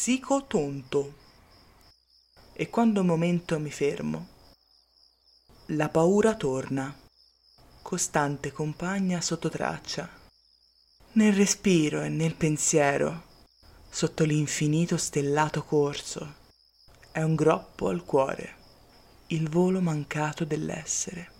psicotonto. E quando un momento mi fermo, la paura torna, costante compagna sotto traccia, nel respiro e nel pensiero, sotto l'infinito stellato corso, è un groppo al cuore, il volo mancato dell'essere.